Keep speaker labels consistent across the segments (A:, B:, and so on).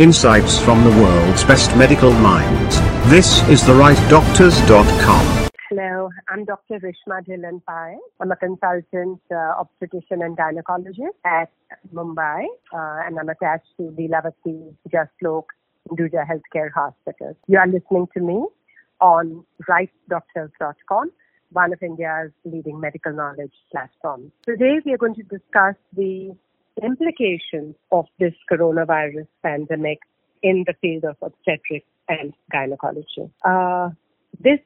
A: Insights from the world's best medical minds. This is therightdoctors.com.
B: Hello, I'm Dr. Rishma Dhillon Pai. I'm a consultant uh, obstetrician and gynecologist at Mumbai, uh, and I'm attached to the Lilavati Jaslok Hinduja Healthcare Hospital. You are listening to me on rightdoctors.com, one of India's leading medical knowledge platforms. Today, we are going to discuss the implications of this coronavirus pandemic in the field of obstetrics and gynecology. Uh, this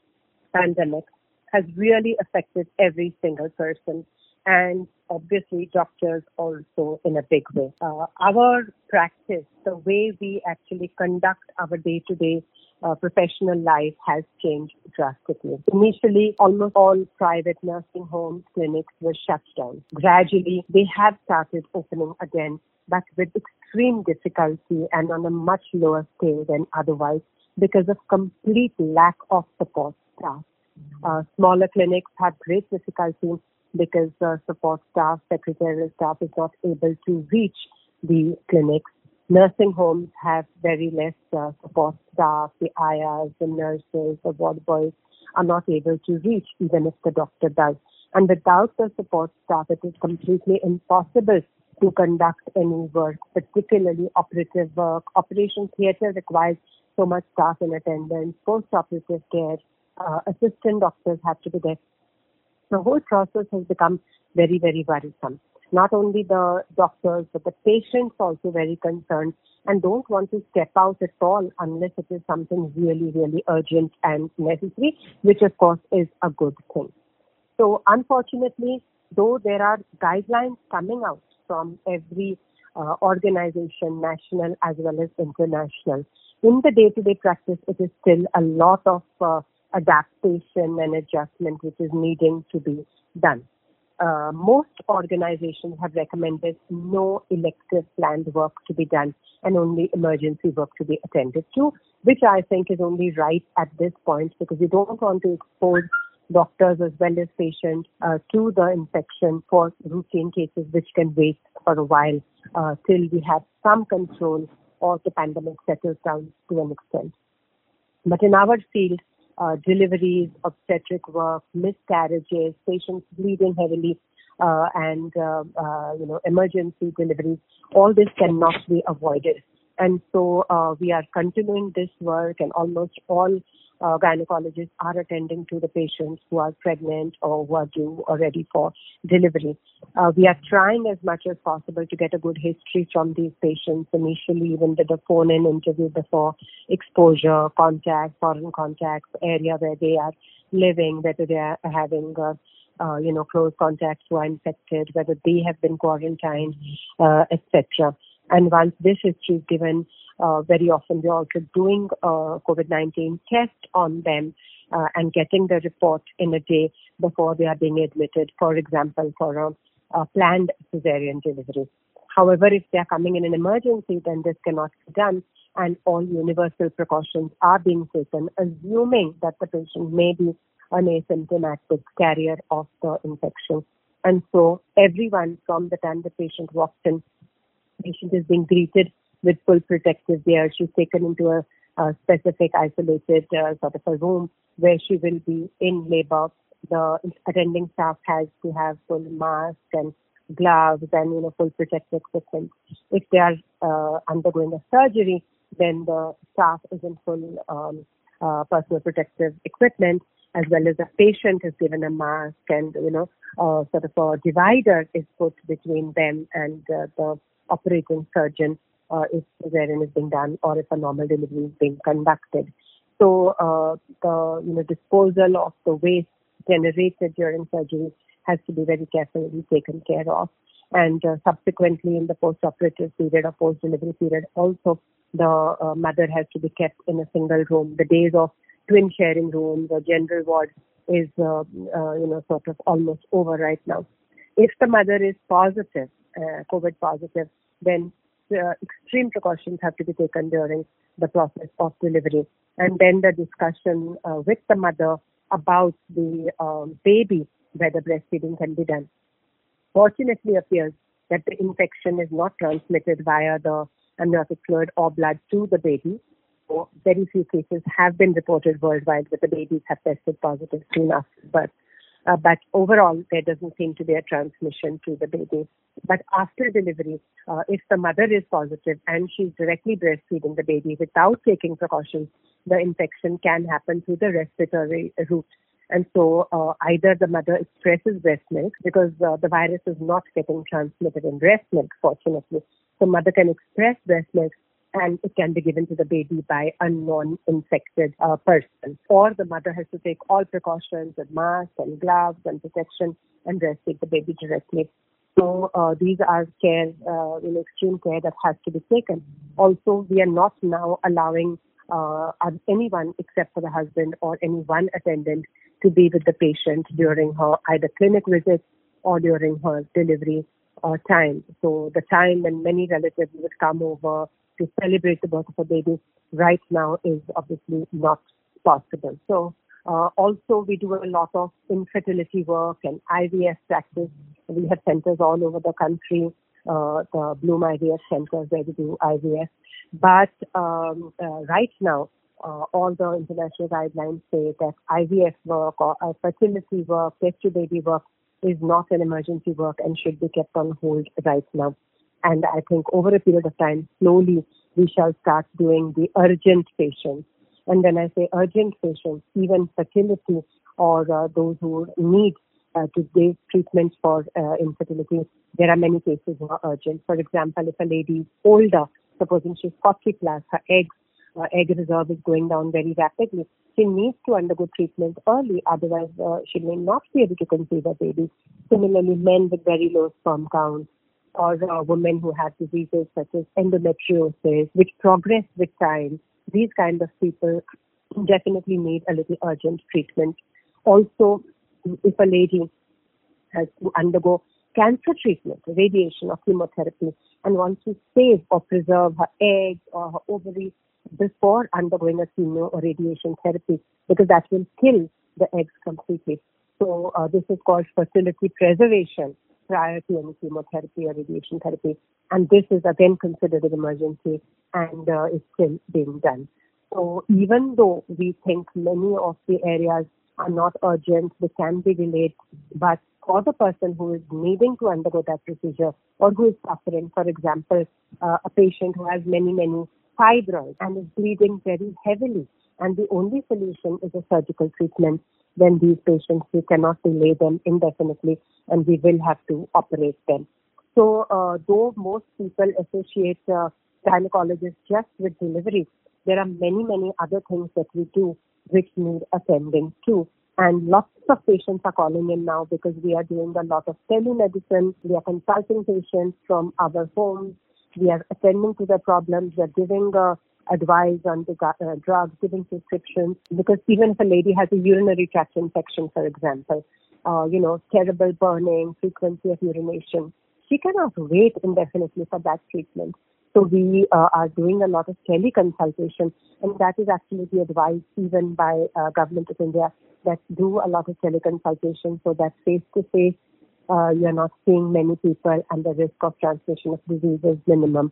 B: pandemic has really affected every single person and obviously doctors also in a big way. Uh, our practice, the way we actually conduct our day-to-day uh, professional life has changed drastically. Initially, almost all private nursing homes, clinics were shut down. Gradually, they have started opening again, but with extreme difficulty and on a much lower scale than otherwise because of complete lack of support staff. Uh, smaller clinics have great difficulty because the support staff, secretarial staff is not able to reach the clinics. Nursing homes have very less uh, support staff. The ayahs, the nurses, the ward boys are not able to reach even if the doctor does. And without the support staff, it is completely impossible to conduct any work, particularly operative work. Operation theatre requires so much staff in attendance. Post-operative care, uh, assistant doctors have to be there. The whole process has become very, very worrisome. Not only the doctors, but the patients also very concerned and don't want to step out at all unless it is something really, really urgent and necessary, which of course is a good thing. So unfortunately, though there are guidelines coming out from every uh, organization, national as well as international, in the day-to-day practice, it is still a lot of uh, adaptation and adjustment which is needing to be done. Uh, most organizations have recommended no elective planned work to be done and only emergency work to be attended to, which I think is only right at this point because we don't want to expose doctors as well as patients uh, to the infection for routine cases which can wait for a while uh, till we have some control or the pandemic settles down to an extent. But in our field, uh, deliveries, obstetric work, miscarriages, patients bleeding heavily, uh, and uh, uh you know emergency deliveries. All this cannot be avoided, and so uh, we are continuing this work, and almost all uh, gynecologists are attending to the patients who are pregnant or who are due or ready for delivery. Uh, we are trying as much as possible to get a good history from these patients initially, even with the phone-in interview before exposure, contact, foreign contacts, area where they are living, whether they are having uh, uh, you know, close contacts who are infected, whether they have been quarantined, uh, etc. And once this history is given, uh, very often we're also doing a COVID-19 test on them uh, and getting the report in a day before they are being admitted, for example, for a, a planned cesarean delivery. However, if they are coming in an emergency, then this cannot be done and all universal precautions are being taken, assuming that the patient may be an asymptomatic carrier of the infection. And so everyone from the time the patient walks in, patient is being greeted with full protective gear. She's taken into a, a specific isolated uh, sort of a room where she will be in labor. The attending staff has to have full mask and gloves and you know full protective equipment. If they are uh, undergoing a surgery, then the staff is in full um, uh, personal protective equipment, as well as the patient is given a mask and you know uh, sort of a divider is put between them and uh, the operating surgeon uh, if cesarean is being done or if a normal delivery is being conducted. So uh, the you know disposal of the waste generated during surgery has to be very carefully taken care of. And uh, subsequently, in the post-operative period or post-delivery period, also the uh, mother has to be kept in a single room. The days of twin sharing rooms or general ward is, uh, uh, you know, sort of almost over right now. If the mother is positive, uh, COVID positive, then uh, extreme precautions have to be taken during the process of delivery. And then the discussion uh, with the mother about the um, baby, whether breastfeeding can be done. Fortunately, appears that the infection is not transmitted via the amniotic fluid or blood to the baby. Very few cases have been reported worldwide where the babies have tested positive soon after birth. Uh, but overall, there doesn't seem to be a transmission to the baby. But after delivery, uh, if the mother is positive and she's directly breastfeeding the baby without taking precautions, the infection can happen through the respiratory route. And so uh, either the mother expresses breast milk because uh, the virus is not getting transmitted in breast milk, fortunately. So mother can express breast milk and it can be given to the baby by a non-infected uh, person. Or the mother has to take all precautions with masks and gloves and protection and breastfeed the baby directly. So uh, these are care, uh, you know, extreme care that has to be taken. Also, we are not now allowing uh, anyone except for the husband or any one attendant to be with the patient during her either clinic visit or during her delivery uh, time. So the time when many relatives would come over to celebrate the birth of a baby right now is obviously not possible. So uh, also we do a lot of infertility work and IVF practice. We have centers all over the country, uh, the Bloom IVF centers where we do IVF. But um, uh, right now, uh, all the international guidelines say that IVF work or uh, fertility work, test baby work is not an emergency work and should be kept on hold right now. And I think over a period of time, slowly, we shall start doing the urgent patients. And when I say urgent patients, even fertility or uh, those who need uh, to give treatments for uh, infertility, there are many cases who are urgent. For example, if a lady is older, supposing she's 40 plus, her eggs, uh, egg reserve is going down very rapidly, she needs to undergo treatment early, otherwise uh, she may not be able to conceive a baby. Similarly, men with very low sperm counts, or uh, women who have diseases such as endometriosis, which progress with time, these kind of people definitely need a little urgent treatment. Also, if a lady has to undergo cancer treatment, radiation or chemotherapy, and wants to save or preserve her eggs or her ovaries before undergoing a chemo or radiation therapy, because that will kill the eggs completely. So uh, this is called fertility preservation prior to any chemotherapy or radiation therapy. And this is again considered an emergency and uh, is still being done. So even though we think many of the areas are not urgent, they can be delayed, but for the person who is needing to undergo that procedure or who is suffering, for example, uh, a patient who has many, many fibroids and is bleeding very heavily, and the only solution is a surgical treatment, then these patients, we cannot delay them indefinitely and we will have to operate them. So, uh, though most people associate uh, gynecologists just with delivery, there are many, many other things that we do which need attending to. And lots of patients are calling in now because we are doing a lot of telemedicine. We are consulting patients from our homes. We are attending to their problems. We are giving uh, advice on the uh, drugs, giving prescriptions. Because even if a lady has a urinary tract infection, for example, uh, you know, terrible burning, frequency of urination, she cannot wait indefinitely for that treatment. So we uh, are doing a lot of teleconsultation, and that is actually the advice even by uh, government of India that do a lot of teleconsultation so that face to face you're not seeing many people and the risk of transmission of disease is minimum.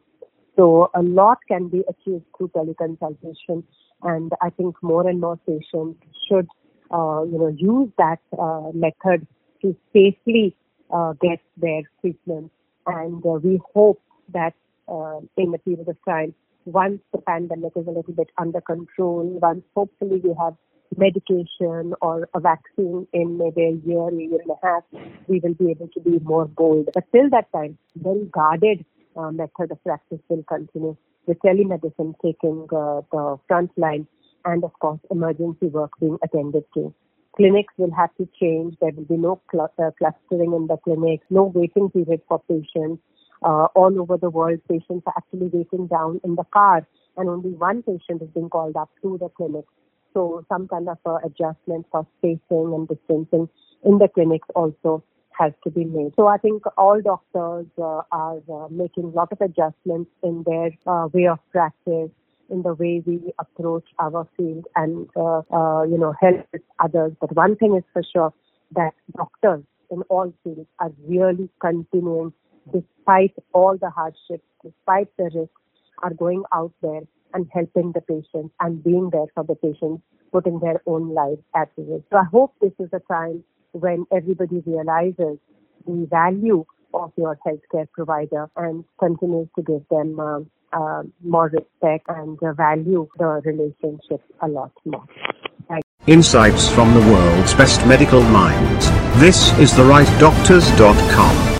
B: So a lot can be achieved through teleconsultation, and I think more and more patients should, uh, you know, use that uh, method to safely uh, get their treatment. And uh, we hope that in a period of time, once the pandemic is a little bit under control, once hopefully we have medication or a vaccine in maybe a year, a year and a half, we will be able to be more bold. But till that time, very guarded uh, method of practice will continue. The telemedicine taking uh, the front line and of course emergency work being attended to. Clinics will have to change. There will be no cl- uh, clustering in the clinics, no waiting period for patients. Uh, all over the world, patients are actually waiting down in the car, and only one patient is being called up to the clinic. So some kind of uh, adjustment for spacing and distancing in the clinics also has to be made. So I think all doctors uh, are uh, making a lot of adjustments in their uh, way of practice, in the way we approach our field and, uh, uh, you know, help others. But one thing is for sure that doctors in all fields are really continuing despite all the hardships, despite the risks, are going out there and helping the patients and being there for the patients, putting their own lives at risk. So I hope this is a time when everybody realizes the value of your healthcare provider and continues to give them uh, uh, more respect and uh, value the relationship a lot more.
A: Insights from the world's best medical minds. This is the rightdoctors.com.